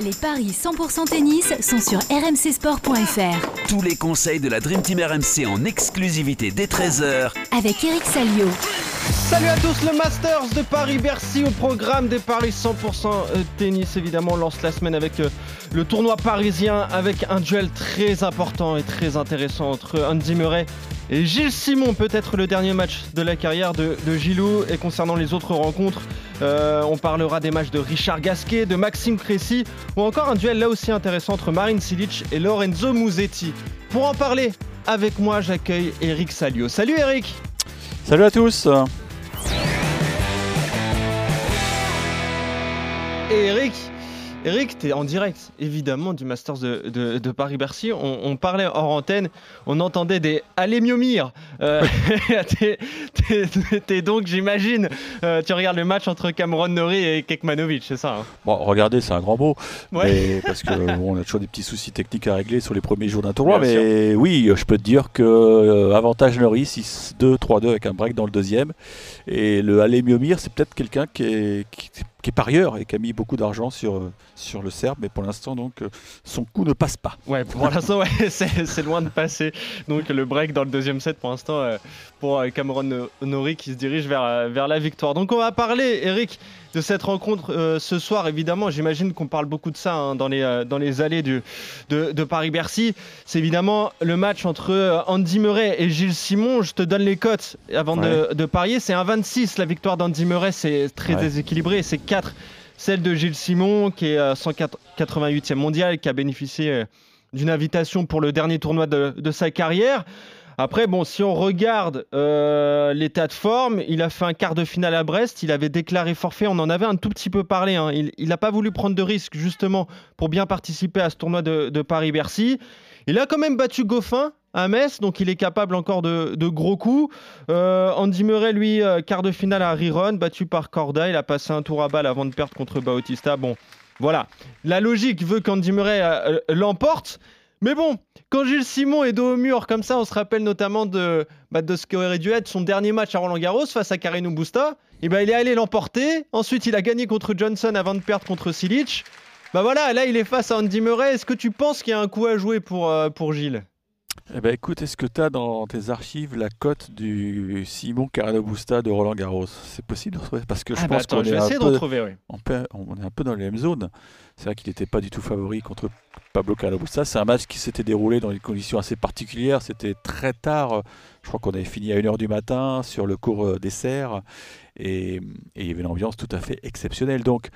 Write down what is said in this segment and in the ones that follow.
Les paris 100% tennis sont sur rmcsport.fr. Tous les conseils de la Dream Team RMC en exclusivité dès 13h Avec Eric Salio. Salut à tous, le Masters de Paris-Bercy au programme des paris 100% euh, tennis. Évidemment, on lance la semaine avec euh, le tournoi parisien avec un duel très important et très intéressant entre Andy Murray et Gilles Simon. Peut-être le dernier match de la carrière de, de Gilou. Et concernant les autres rencontres, euh, on parlera des matchs de Richard Gasquet, de Maxime Cressy ou encore un duel là aussi intéressant entre Marine Silic et Lorenzo Musetti. Pour en parler avec moi, j'accueille Eric Salio. Salut Eric Salut à tous Et Eric, Eric, tu es en direct, évidemment, du Masters de, de, Paris-Bercy. On, parlait hors antenne, on entendait des Allez Miomir. Euh, t'es donc, j'imagine, euh, tu regardes le match entre Cameron Nori et Kekmanovic, c'est ça hein? Bon, regardez, c'est un grand mot. parce qu'on a toujours des petits soucis techniques à régler sur les premiers jours d'un tournoi. mais oui, je peux te dire que euh, avantage Nori, 6-2, 3-2 avec un break dans le deuxième. Et le Allez Miomir, c'est peut-être quelqu'un qui est. Qui, qui est parieur et qui a mis beaucoup d'argent sur, euh, sur le Serbe, mais pour l'instant, donc, euh, son coup ne passe pas. Ouais, pour l'instant, c'est loin de passer. Donc, le break dans le deuxième set, pour l'instant, euh, pour Cameron Nori qui se dirige vers, vers la victoire. Donc, on va parler, Eric, de cette rencontre ce soir. Évidemment, j'imagine qu'on parle beaucoup de ça hein, dans, les, dans les allées du, de, de Paris-Bercy. C'est évidemment le match entre Andy Murray et Gilles Simon. Je te donne les cotes avant de, de, parier. C'est un 26 la victoire d'Andy Murray. C'est très déséquilibré. C'est celle de Gilles Simon, qui est 188e mondial, qui a bénéficié euh, d'une invitation pour le dernier tournoi de, sa carrière. Après, bon, si on regarde euh, l'état de forme, il a fait un quart de finale à Brest, il avait déclaré forfait, on en avait un tout petit peu parlé. Hein. Il n'a pas voulu prendre de risques justement pour bien participer à ce tournoi de Paris-Bercy. Il a quand même battu Goffin à Metz, donc il est capable encore de, gros coups. Euh, Andy Murray, lui, euh, quart de finale à Riron, battu par Corda. Il a passé un tour à balle avant de perdre contre Bautista. Bon, voilà. La logique veut qu'Andy Murray l'emporte. Mais bon, quand Gilles Simon est dos au mur comme ça, on se rappelle notamment de, bah, de ce dû être son dernier match à Roland Garros face à Carino Busta. Et ben, il est allé l'emporter. Ensuite, il a gagné contre Johnson avant de perdre contre Silic. Bah voilà, là il est face à Andy Murray. Est-ce que tu penses qu'il y a un coup à jouer pour, euh, pour Gilles? Eh ben écoute, est-ce que tu as dans tes archives la cote du Simon Carreno Busta de Roland Garros? C'est possible de retrouver Parce que je ah bah pense qu'on est, un peu, retrouver, on, on, est un peu dans la même zone. C'est vrai qu'il n'était pas du tout favori contre Pablo Carreno Busta. C'est un match qui s'était déroulé dans des conditions assez particulières. C'était très tard. Je crois qu'on avait fini à 1h du matin sur le cours euh, dessert. Et, et il y avait une ambiance tout à fait exceptionnelle. Donc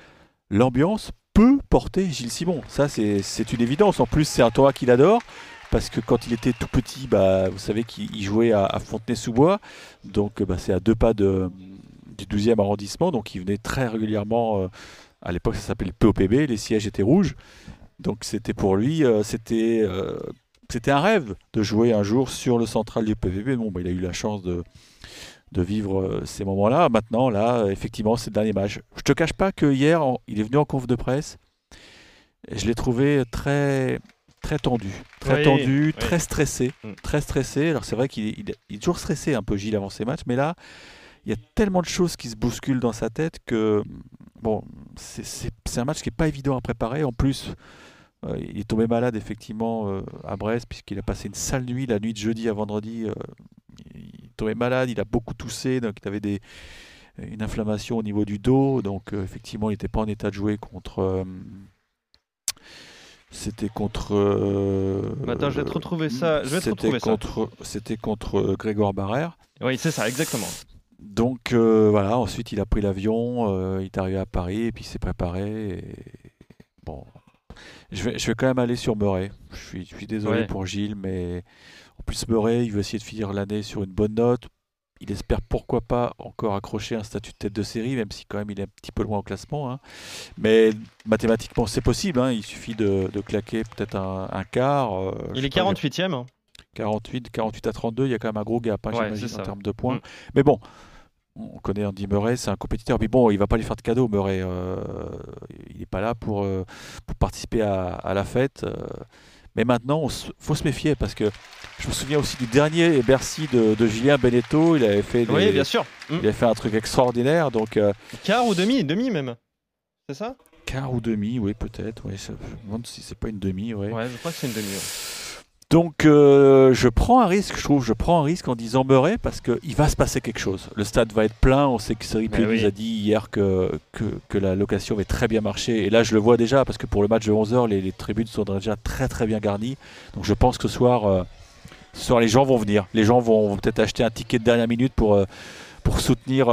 l'ambiance peut porter Gilles Simon. Ça, c'est une évidence. En plus, c'est un toit qu'il adore. Parce que quand il était tout petit, bah, vous savez qu'il jouait à, Fontenay-sous-Bois. Donc, bah, c'est à deux pas du 12e arrondissement. Donc, il venait très régulièrement. Euh, à l'époque, ça s'appelait le POPB. Les sièges étaient rouges. Donc, c'était pour lui, euh, c'était euh, un rêve de jouer un jour sur le central du POPB. Bon, bah, il a eu la chance de, vivre euh, ces moments-là. Maintenant, là, effectivement, c'est le dernier match. Je te cache pas que hier, il est venu en conf de presse. Je l'ai trouvé très très tendu, très tendu, très stressé, mm. très stressé. Alors c'est vrai qu'il est toujours stressé un peu Gilles avant ses matchs, mais là, il y a tellement de choses qui se bousculent dans sa tête que bon, c'est un match qui est pas évident à préparer. En plus, euh, il est tombé malade effectivement euh, à Brest puisqu'il a passé une sale nuit la nuit de jeudi à vendredi tombé malade, il a beaucoup toussé, donc il avait des, une inflammation au niveau du dos, donc euh, effectivement il n'était pas en état de jouer contre... Euh, c'était contre. Euh, Attends, je vais te retrouver ça. Je vais te retrouver contre, C'était contre Grégoire Barrère. Oui, c'est ça, exactement. Donc voilà, ensuite il a pris l'avion, il est arrivé à Paris et puis il s'est préparé. Bon, je vais, je vais quand même aller sur Murray. Je suis, je suis désolé pour Gilles, mais en plus, Murray, il veut essayer de finir l'année sur une bonne note. Il espère pourquoi pas encore accrocher un statut de tête de série, même si quand même il est un petit peu loin au classement. Hein. Mais mathématiquement, c'est possible. Hein. Il suffit de, claquer peut-être un, quart. Euh, il est 48e. 48, 48 à 32, il y a quand même un gros gap, hein, en termes de points. Mm. Mais bon, on connaît Andy Murray, c'est un compétiteur. Mais bon, il va pas lui faire de cadeau, Murray. Euh, il n'est pas là pour, euh, pour participer à, à la fête. Mais maintenant, il faut se méfier parce que je me souviens aussi du dernier Bercy de, Julien Beneteau. Il avait fait, bien sûr. Il avait fait un truc extraordinaire. Donc, euh, Quart ou demi Demi même. C'est ça? Quart ou demi, oui, peut-être. Ça- je me demande si c'est pas une demi, ouais. Ouais, je crois que c'est une demi. ouais. Donc euh, je prends un risque, je trouve, je prends un risque en disant Murray parce qu'il va se passer quelque chose. Le stade va être plein, on sait que Plény oui. nous a dit hier que, que, que la location va très bien marcher. Et là je le vois déjà parce que pour le match de 11h, les, les tribunes sont déjà très très bien garnies. Donc je pense que ce soir, euh, ce soir les gens vont venir. Les gens vont, vont peut-être acheter un ticket de dernière minute pour, euh, pour soutenir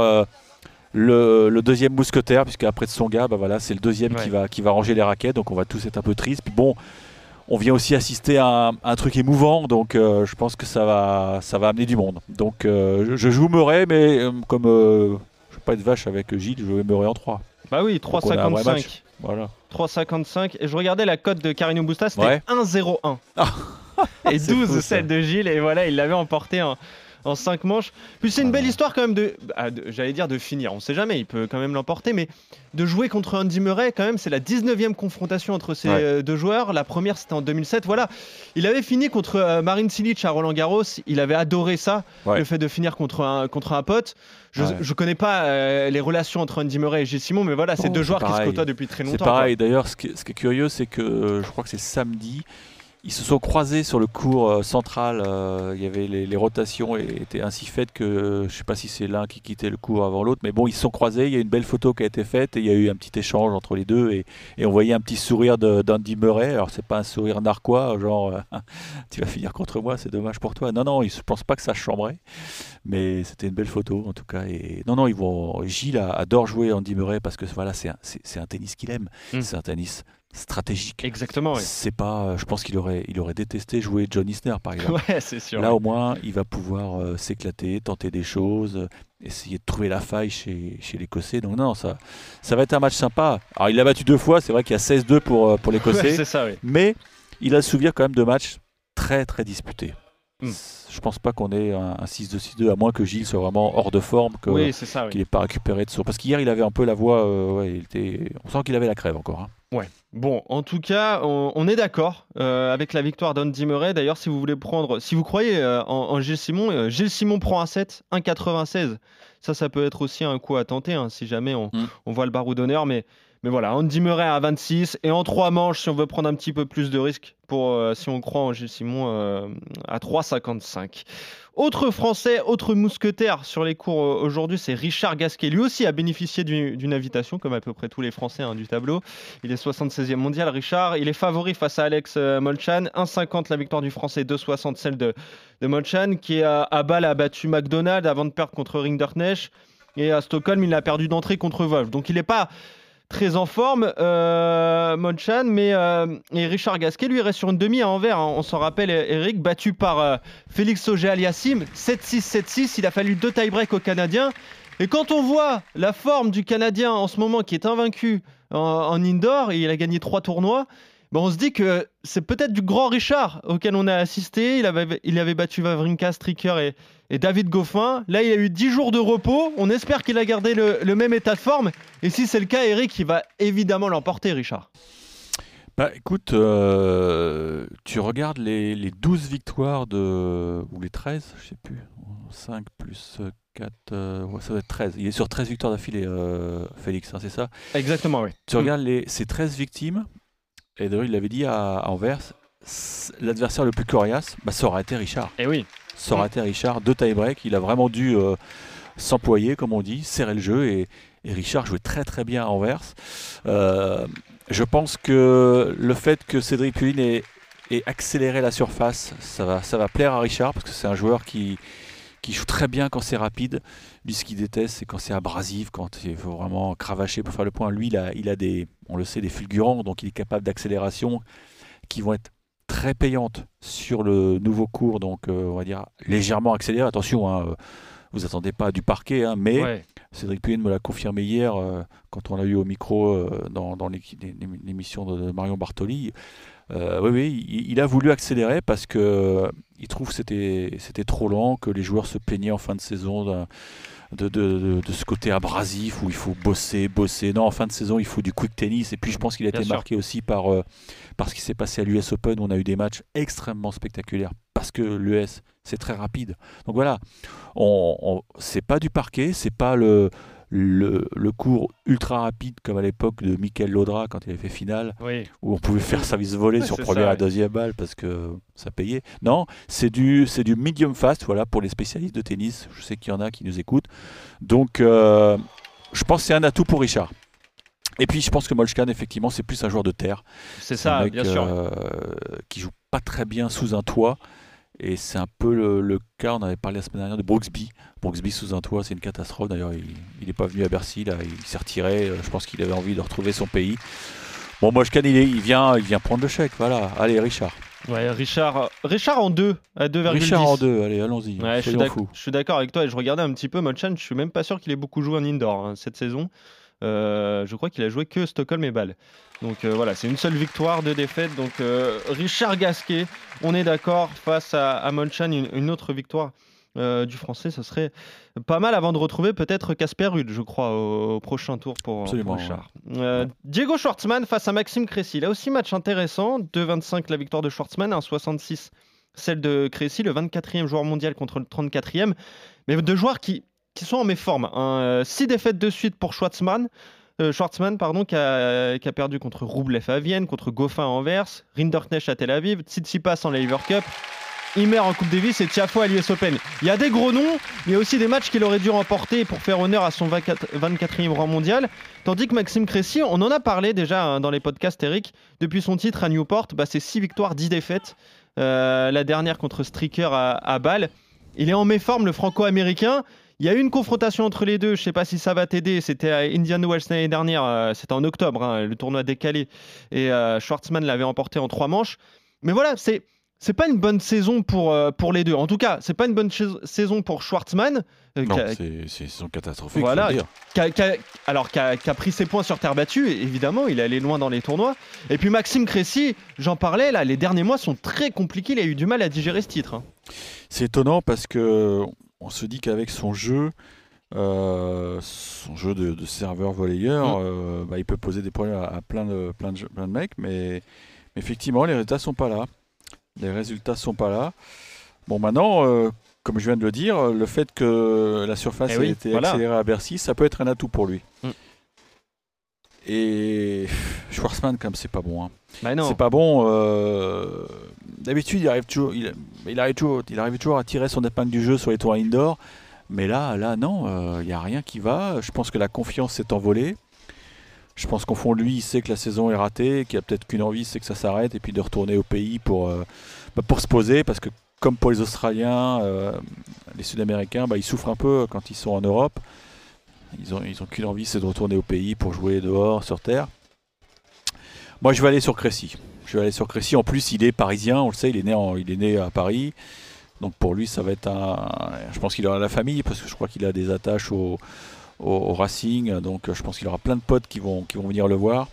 le, le deuxième mousquetaire, puisque après de son gars, bah voilà, c'est le deuxième Ouais. qui, va, qui va ranger les raquettes. Donc on va tous être un peu tristes. Puis bon, on vient aussi assister à un, à un truc émouvant, donc euh, je pense que ça va, ça va amener du monde. Donc euh, je, joue Murray, mais euh, comme je ne vais pas être vache avec Gilles, je vais Murray en 3. Bah oui, Donc on a un vrai 3,55. match. Voilà. 3,55. Et je regardais la cote de Carino Busta, c'était Ouais. 1,01. Ah. et C'est 12 fou, ça. celle de Gilles. Et voilà, il l'avait emporté en, en 5 manches. Puis c'est une Ah belle histoire quand même de. ah, de- J'allais dire de finir, on sait jamais, il peut quand même l'emporter. Mais de jouer contre Andy Murray, quand même, c'est la 19e confrontation entre ces Ouais. euh, deux joueurs. La première, c'était en 2007. Voilà, il avait fini contre euh, Marin Cilic à Roland Garros. Il avait adoré ça, Ouais. le fait de finir contre un, contre un pote. Je, Ouais. je connais pas euh, les relations entre Andy Murray et Gilles Simon, mais voilà, c'est deux joueurs qui se côtoient depuis très longtemps. C'est pareil, d'ailleurs, ce, qui est- ce qui est curieux, c'est que euh, je crois que c'est samedi. Ils se sont croisés sur le cours euh, central. euh, il y avait les, les rotations et étaient ainsi faites que je sais pas si c'est l'un qui quittait le cours avant l'autre, mais bon, ils se sont croisés. Il y a une belle photo qui a été faite et il y a eu un petit échange entre les deux et, et on voyait un petit sourire d'Andy Murray. Alors c'est pas un sourire narquois, genre euh, tu vas finir contre moi, c'est dommage pour toi. Non, non, je pense pas que ça chambrait, mais c'était une belle photo en tout cas. Et non, non, ils vont. Gilles adore jouer Andy Murray parce que voilà, c'est un, tennis qu'il aime. Mm. C'est un tennis stratégique. Exactement, oui. C'est pas, euh, je pense qu'il aurait, il aurait détesté jouer John Isner par exemple. Ouais, c'est sûr. Là au moins, il va pouvoir euh, s'éclater, tenter des choses, euh, essayer de trouver la faille chez, chez l'Écossais. Donc non, ça, ça va être un match sympa. Alors il l'a battu deux fois, c'est vrai qu'il y a 16-2 pour, euh, pour Ouais, l'Écossais, c'est ça, oui. mais il a le souvenir quand même de matchs très très disputés. Mm. Je pense pas qu'on ait un, un 6-2-6-2, à moins que Gilles soit vraiment hors de forme, Oui, oui. qu'il n'ait pas récupéré de son. Parce qu'hier, il avait un peu la voix. euh, ouais, il était... On sent qu'il avait la crève encore. hein. Bon, en tout cas, on, on est d'accord euh, avec la victoire d'Andy Murray. D'ailleurs, si vous voulez prendre, si vous croyez euh, en, en Gilles Simon, euh, Gilles Simon prend un 7, 1,96. Ça, ça peut être aussi un coup à tenter hein, si jamais on, Mm. on voit le barreau d'honneur. Mais, mais voilà, Andy Murray à 26 et en trois manches, si on veut prendre un petit peu plus de risques, euh, si on croit en Gilles Simon, euh, à 3,55. Autre Français, autre mousquetaire sur les cours euh, aujourd'hui, c'est Richard Gasquet. Lui aussi a bénéficié du- d'une invitation, comme à peu près tous les Français hein, du tableau. Il est 76e mondial, Richard. Il est favori face à Alex Molchan. 1,50 la victoire du Français, 2,60 celle de, Molchan, qui à, à Bâle a battu McDonald avant de perdre contre Rinderknecht. Et à Stockholm, il a perdu d'entrée contre Wolf. Donc il n'est pas très en forme, euh, Molchan, mais euh, et Richard Gasquet, lui, reste sur une demi à Anvers. hein. On s'en rappelle, Eric, battu par euh, Félix Auger-Aliassime, 7-6, 7-6. Il a fallu deux tie-break aux Canadiens. Et quand on voit la forme du Canadien en ce moment, qui est invaincu en, en indoor, et il a gagné trois tournois, ben on se dit que c'est peut-être du grand Richard auquel on a assisté. Il avait, il avait battu Wawrinka, Stricker et, et David Goffin. Là, il a eu 10 jours de repos. On espère qu'il a gardé le, le même état de forme. Et si c'est le cas, Eric, il va évidemment l'emporter, Richard. Bah écoute, euh, tu regardes les, les 12 victoires de. ou les 13, je sais plus. 5 plus 4, ouais, ça doit être 13. Il est sur 13 victoires d'affilée, euh, Félix, hein, c'est ça? Exactement, oui. Tu regardes les, ces 13 victimes, et d'ailleurs il l'avait dit à, à Anvers, l'adversaire le plus coriace, bah, ça aurait été Richard. Et oui. Ça aurait été Richard, deux tie-break, il a vraiment dû euh, s'employer, comme on dit, serrer le jeu, et, et Richard jouait très très bien à Anvers. Euh, je pense que le fait que Cédric Pulin ait, ait accéléré la surface, ça va, ça va plaire à Richard, parce que c'est un joueur qui, qui joue très bien quand c'est rapide. Lui, ce qu'il déteste, c'est quand c'est abrasif, quand il faut vraiment cravacher pour faire le point. Lui, il a, des, on le sait, des fulgurants, donc il est capable d'accélération qui vont être très payantes sur le nouveau cours, donc euh, on va dire légèrement accéléré. Attention, hein, euh, vous attendez pas du parquet, hein, mais. Cédric Puyenne me l'a confirmé hier euh, quand on l'a eu au micro euh, dans, l'émission de Marion Bartoli. Euh, oui, oui, il, a voulu accélérer parce que il trouve que c'était trop lent, que les joueurs se plaignaient en fin de saison de, de, de- ce côté abrasif où il faut bosser, bosser. Non, en fin de saison, il faut du quick tennis. Et puis je pense qu'il a Bien été sûr. marqué aussi par, euh, par ce qui s'est passé à l'US Open où on a eu des matchs extrêmement spectaculaires parce que l'US c'est très rapide. Donc voilà, on, on- c'est pas du parquet, c'est pas le le, le cours ultra rapide comme à l'époque de Michael Laudra quand il avait fait finale, Oui. où on pouvait faire service volé sur première ça, et deuxième balle parce que ça payait. Non, c'est du, c'est du medium fast, voilà, pour les spécialistes de tennis. Je sais qu'il y en a qui nous écoutent. Donc, euh, je pense que c'est un atout pour Richard. Et puis, je pense que Molchkan, effectivement, c'est plus un joueur de terre. C'est ça, mec, bien sûr. euh, qui joue pas très bien sous un toit. Et c'est un peu le, le cas, on avait parlé la semaine dernière de Brooksby. Brooksby sous un toit, c'est une catastrophe. D'ailleurs, il n'est pas venu à Bercy, là, il s'est retiré. Euh, Je pense qu'il avait envie de retrouver son pays. Bon, Moshkan, il, est- il, vient, il vient prendre le chèque. Voilà. Allez, Richard. Ouais, Richard, Richard en 2 à 2,10. Richard en deux, allez, allons-y. Ouais, je suis d'accord avec toi et je regardais un petit peu Molchan, je suis même pas sûr qu'il ait beaucoup joué en indoor hein, cette saison. Euh, je crois qu'il a joué que Stockholm et Bâle. Donc euh, voilà, c'est une seule victoire, deux défaites. Donc euh, Richard Gasquet, on est d'accord, face à, à Molchan, une, une autre victoire euh, du français, ce serait pas mal avant de retrouver peut-être Casper Ruud, je crois, au, au prochain tour pour, Richard. Euh, Diego Schwartzmann face à Maxime Cressy. Là aussi, match intéressant. 2,25 la victoire de Schwartzmann, 1,66 celle de Cressy, le 24e joueur mondial contre le 34e. Mais deux joueurs qui, qui sont en méforme. Hein. Euh, Six défaites de suite pour Schwartzmann. Euh, pardon, qui a, perdu contre Roublev à Vienne, contre Goffin à Anvers, Rinderknecht à Tel Aviv, Tsitsipas en Lever Cup, Imer en Coupe Davis et Tiafoe à l'US Open. Il y a des gros noms, mais il y a aussi des matchs qu'il aurait dû remporter pour faire honneur à son 24, 24e rang mondial. Tandis que Maxime Cressy, on en a parlé déjà hein, dans les podcasts, Eric, depuis son titre à Newport, bah, c'est 6 victoires, 10 défaites. Euh, la dernière contre Stricker à, à Bâle. Il est en méforme, le franco-américain. Il y a eu une confrontation entre les deux. Je ne sais pas si ça va t'aider. C'était à Indian Wells l'année dernière. euh, C'était en octobre, hein, le tournoi décalé. Et euh, Schwartzmann l'avait emporté en trois manches. Mais voilà, c'est. C'est pas une bonne saison pour, euh, pour les deux. En tout cas, c'est pas une bonne saison pour Schwartzmann, euh, Non, c'est une saison catastrophique. Voilà. faut le dire. qui a- qui a- alors qui a, pris ses points sur terre battue, évidemment, il est allé loin dans les tournois. Et puis Maxime Cressy, j'en parlais, là, les derniers mois sont très compliqués, il a eu du mal à digérer ce titre. hein. C'est étonnant parce que on se dit qu'avec son jeu, euh, son jeu de, de serveur volleyeur, Mm. euh, bah, il peut poser des problèmes à, à plein, de, plein, de, jeux- plein de mecs, mais, mais effectivement, les résultats sont pas là. Les résultats sont pas là. Bon, maintenant, euh, comme je viens de le dire, le fait que la surface Eh ait oui, été voilà. accélérée à Bercy, ça peut être un atout pour lui. Mm. Et Schwarzman, comme c'est pas bon. hein. Bah. C'est pas bon. euh, D'habitude, il arrive toujours, il, il arrive toujours, il arrive toujours à tirer son épingle du jeu sur les tours indoor. Mais là, là, non, il n'y a rien qui va. Je pense que la confiance s'est envolée. Je pense qu'au fond lui, il sait que la saison est ratée, qu'il a peut-être qu'une envie, c'est que ça s'arrête et puis de retourner au pays pour, euh, bah, pour se poser. Parce que comme pour les Australiens, euh, les Sud-Américains, bah, ils souffrent un peu quand ils sont en Europe. Ils ont, ils ont qu'une envie, c'est de retourner au pays pour jouer dehors, sur terre. Moi, je vais aller sur Crécy. Je vais aller sur Crécy. En plus, il est parisien, on le sait, il est né, en- il est né à Paris. Donc pour lui, ça va être un. Je pense qu'il aura la famille parce que je crois qu'il a des attaches au, au- Racing. Donc je pense qu'il aura plein de potes qui vont, qui vont venir le voir.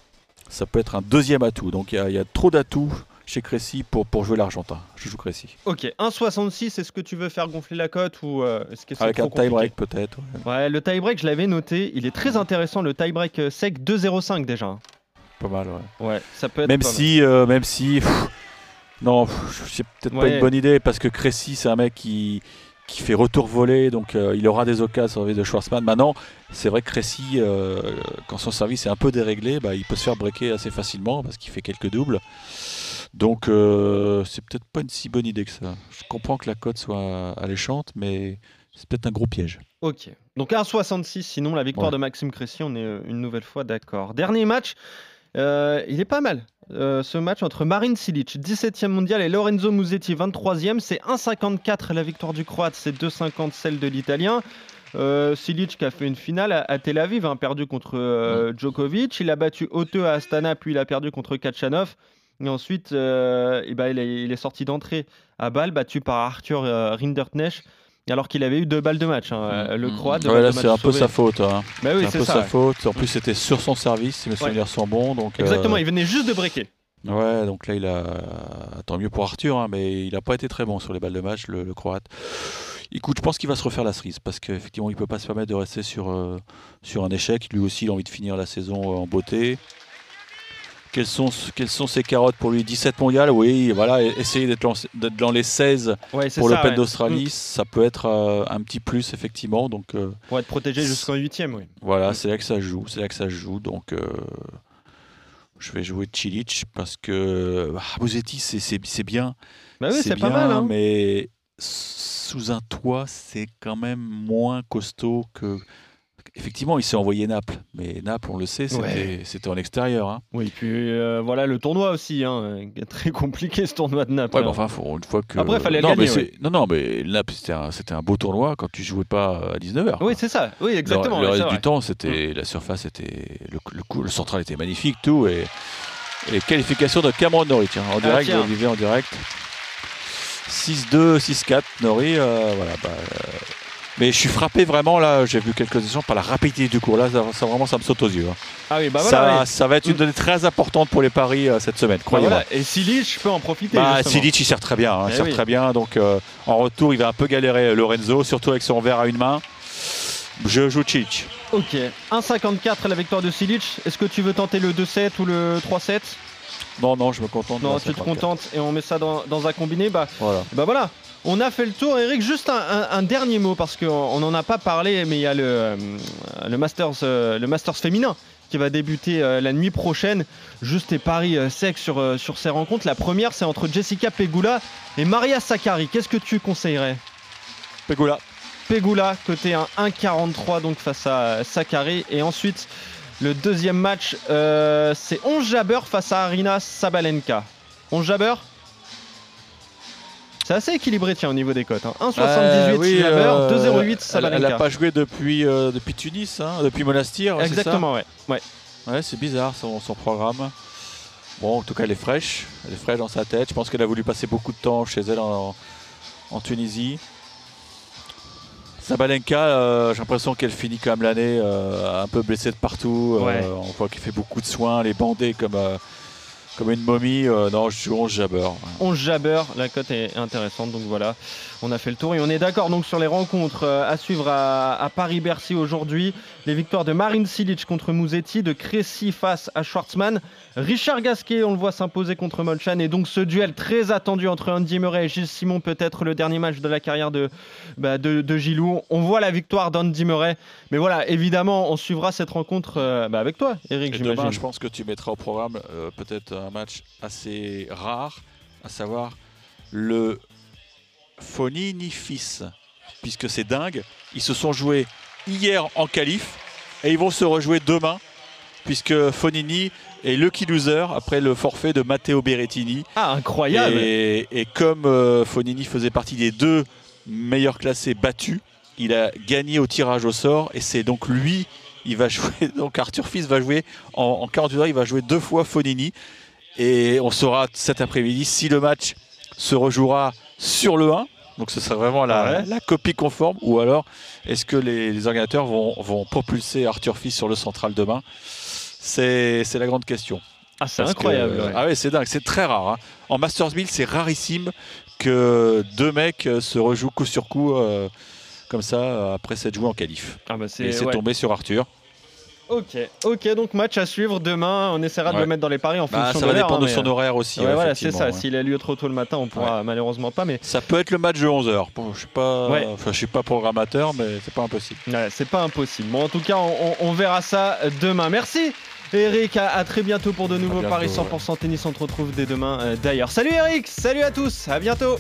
Ça peut être un deuxième atout. Donc il y y a trop d'atouts chez Crécy pour, pour jouer l'Argentin. Je joue Crécy. Ok, 1,66, est-ce que tu veux faire gonfler la cote ou euh, est-ce que c'est Avec trop un tie-break peut-être. ouais. Ouais, le tie-break, je l'avais noté, il est très intéressant, le tie-break euh, sec 2,05 déjà. hein. Pas mal, ouais. Ouais, ça peut être Même pas mal. si, euh, même si, pff, non, c'est peut-être pas une bonne idée parce que Crécy, c'est un mec qui, qui fait retour volé, donc euh, il aura des occasions sur de Schwarzman. Maintenant, c'est vrai que Crécy, euh, quand son service est un peu déréglé, bah, il peut se faire breaker assez facilement parce qu'il fait quelques doubles. Donc, euh, c'est peut-être pas une si bonne idée que ça. Je comprends que la cote soit alléchante, mais c'est peut-être un gros piège. Ok. Donc 1,66, sinon la victoire Ouais. de Maxime Cressy, on est euh, une nouvelle fois d'accord. Dernier match, euh, il est pas mal. Euh, ce match entre Marin Cilic, 17e mondial, et Lorenzo Musetti, 23e, c'est 1,54 la victoire du Croate, c'est 2,50 celle de l'Italien. Euh, Cilic qui a fait une finale à, à Tel Aviv, hein, perdu contre euh, Djokovic. Il a battu Oteux à Astana, puis il a perdu contre Kachanov. Et ensuite, euh, eh ben, il, est, il est sorti d'entrée à Bâle, battu par Arthur euh, Rinderknecht, alors qu'il avait eu deux balles de match. hein, euh, le Croate, deux Ouais, là, c'est un peu sa faute. hein. Bah oui, c'est un c'est peu ça. sa ouais. faute. En plus, c'était sur son service, si mes souvenirs sont bons. Donc, euh, Exactement, il venait juste de breaker. Ouais, donc là, il a. Tant mieux pour Arthur, hein, mais il n'a pas été très bon sur les balles de match, le, le Croate. Écoute, je pense qu'il va se refaire la cerise parce qu'effectivement, il ne peut pas se permettre de rester sur, euh, sur un échec. Lui aussi, il a envie de finir la saison euh, en beauté. Quelles sont, quelles sont ses carottes pour lui? 17 mondiales, oui, voilà, essayer d'être dans, les 16 Ouais, c'est pour l'Open ouais. d'Australie, Mm. ça peut être euh, un petit plus, effectivement. Donc euh, Pour être protégé jusqu'en huitième, oui. voilà, Mm. c'est là que ça joue, c'est là que ça joue. Donc euh, je vais jouer Cilic parce que bah, Musetti, c'est, bien. Bah oui, c'est pas mal. Hein. mais sous un toit, c'est quand même moins costaud que. Effectivement, il s'est envoyé Naples, mais Naples, on le sait, c'était, Ouais. en extérieur. hein. Oui, puis euh, voilà le tournoi aussi, hein, très compliqué ce tournoi de Naples. Ouais, hein. mais enfin, faut, une fois que. Après, fallait non, gagner, mais non, non, mais Naples, c'était un, beau tournoi quand tu jouais pas à 19h. Oui, c'est ça. Oui, exactement. Le, reste. Mm. du temps, c'était la surface était le, le, coup- le central était magnifique, tout et, et qualification de Cameron Norrie, tiens, en direct, Ah, tiens. vous en direct. 6-2, 6-4, Norrie, euh, voilà. bah, euh, mais je suis frappé vraiment là, j'ai vu quelques exemples par la rapidité du cours là, ça, ça, vraiment ça me saute aux yeux. hein. Ah oui, bah ça, oui. ça va être une donnée très importante pour les paris euh, cette semaine, Bah croyez-moi. voilà. Et Silic, je peux en profiter. Bah. Silic, il sert très bien, hein, il Eh sert oui. très bien. Donc euh, en retour, il va un peu galérer euh, Lorenzo, surtout avec son verre à une main. Je joue Cilic. Ok. 1,54 la victoire de Silic. Est-ce que tu veux tenter le 2-7 ou le 3-7 Non, non, je me contente. Non, tu te 54. contentes et on met ça dans, dans un combiné. Bah, Voilà. bah voilà. On a fait le tour, Eric. Juste un, un- un dernier mot parce qu'on n'en a pas parlé, mais il y a le, euh, le, Masters, euh, le Masters féminin qui va débuter euh, la nuit prochaine. Juste tes paris secs sur, sur ces rencontres. La première, c'est entre Jessica Pegula et Maria Sakkari. Qu'est-ce que tu conseillerais? Pegula. Pegula, côté un 1,43 donc face à Sakkari. Et ensuite, le deuxième match, euh, c'est 11 Jabber face à Arina Sabalenka. 11 Jabber C'est assez équilibré, tiens, au niveau des cotes. hein. 1,78 Euh, oui, Jabber, euh, 2,08 Elle, elle Sabalenka. a pas joué depuis, euh, depuis Tunis, hein, depuis Monastir. ça Exactement, ouais. ouais. Ouais, c'est bizarre son, son programme. Bon, en tout cas, elle est fraîche. Elle est fraîche dans sa tête. Je pense qu'elle a voulu passer beaucoup de temps chez elle en, en Tunisie. Sabalenka, euh, j'ai l'impression qu'elle finit quand même l'année euh, un peu blessée de partout. Euh, on voit qu'elle fait beaucoup de soins. Elle est bandée comme, comme une momie. Non, je joue 11 jabber. 11 Jabber, la cote est intéressante, donc voilà, on a fait le tour et on est d'accord donc sur les rencontres euh, à suivre à, à Paris-Bercy aujourd'hui. Les victoires de Marine Silic contre Musetti, de Crécy face à Schwartzmann, Richard Gasquet, on le voit s'imposer contre Molchan et donc ce duel très attendu entre Andy Murray et Gilles Simon, peut-être le dernier match de la carrière de, bah, de, de Gilou. On voit la victoire d'Andy Murray, mais voilà, évidemment, on suivra cette rencontre euh, bah, avec toi, Eric, Et demain, je pense que tu mettras au programme euh, peut-être un match assez rare, à savoir le Fonini Fils. Puisque c'est dingue, ils se sont joués hier en qualif et ils vont se rejouer demain. Puisque Fonini est lucky loser après le forfait de Matteo Berrettini. Ah, incroyable Et, et comme euh, Fonini faisait partie des deux meilleurs classés battus, il a gagné au tirage au sort et c'est donc lui, il va jouer, donc Arthur Fils va jouer en, en 48 heures, il va jouer deux fois Fonini et on saura cet après-midi si le match se rejouera sur le 1, donc ce sera vraiment la, Ouais. la copie conforme, ou alors est-ce que les, les organisateurs vont, vont propulser Arthur Fils sur le central demain? C'est la grande question. Ah, c'est que- incroyable ouais. Ah ouais, c'est dingue, c'est très rare. hein. En Masters 1000, c'est rarissime que deux mecs se rejouent coup sur coup euh, comme ça après s'être joué en qualif. Ah bah Et c'est ouais. tombé sur Arthur. Ok, ok, donc match à suivre demain. On essaiera de Ouais. le mettre dans les paris en Bah, fonction ça de va l'heure, dépendre hein, de son horaire aussi. Ouais, euh, voilà, c'est ça. ouais. S'il a lieu trop tôt le matin, on pourra malheureusement pas. Mais Ça peut être le match de 11h. Bon, je suis pas, Ouais. enfin, je suis pas programmateur, mais c'est pas impossible. ouais, c'est pas impossible. Bon, en tout cas, on, on- on verra ça demain. Merci. Eric, à, à très bientôt pour de nouveaux paris 100% tennis. On te retrouve dès demain euh, d'ailleurs. Salut Eric, salut à tous, à bientôt.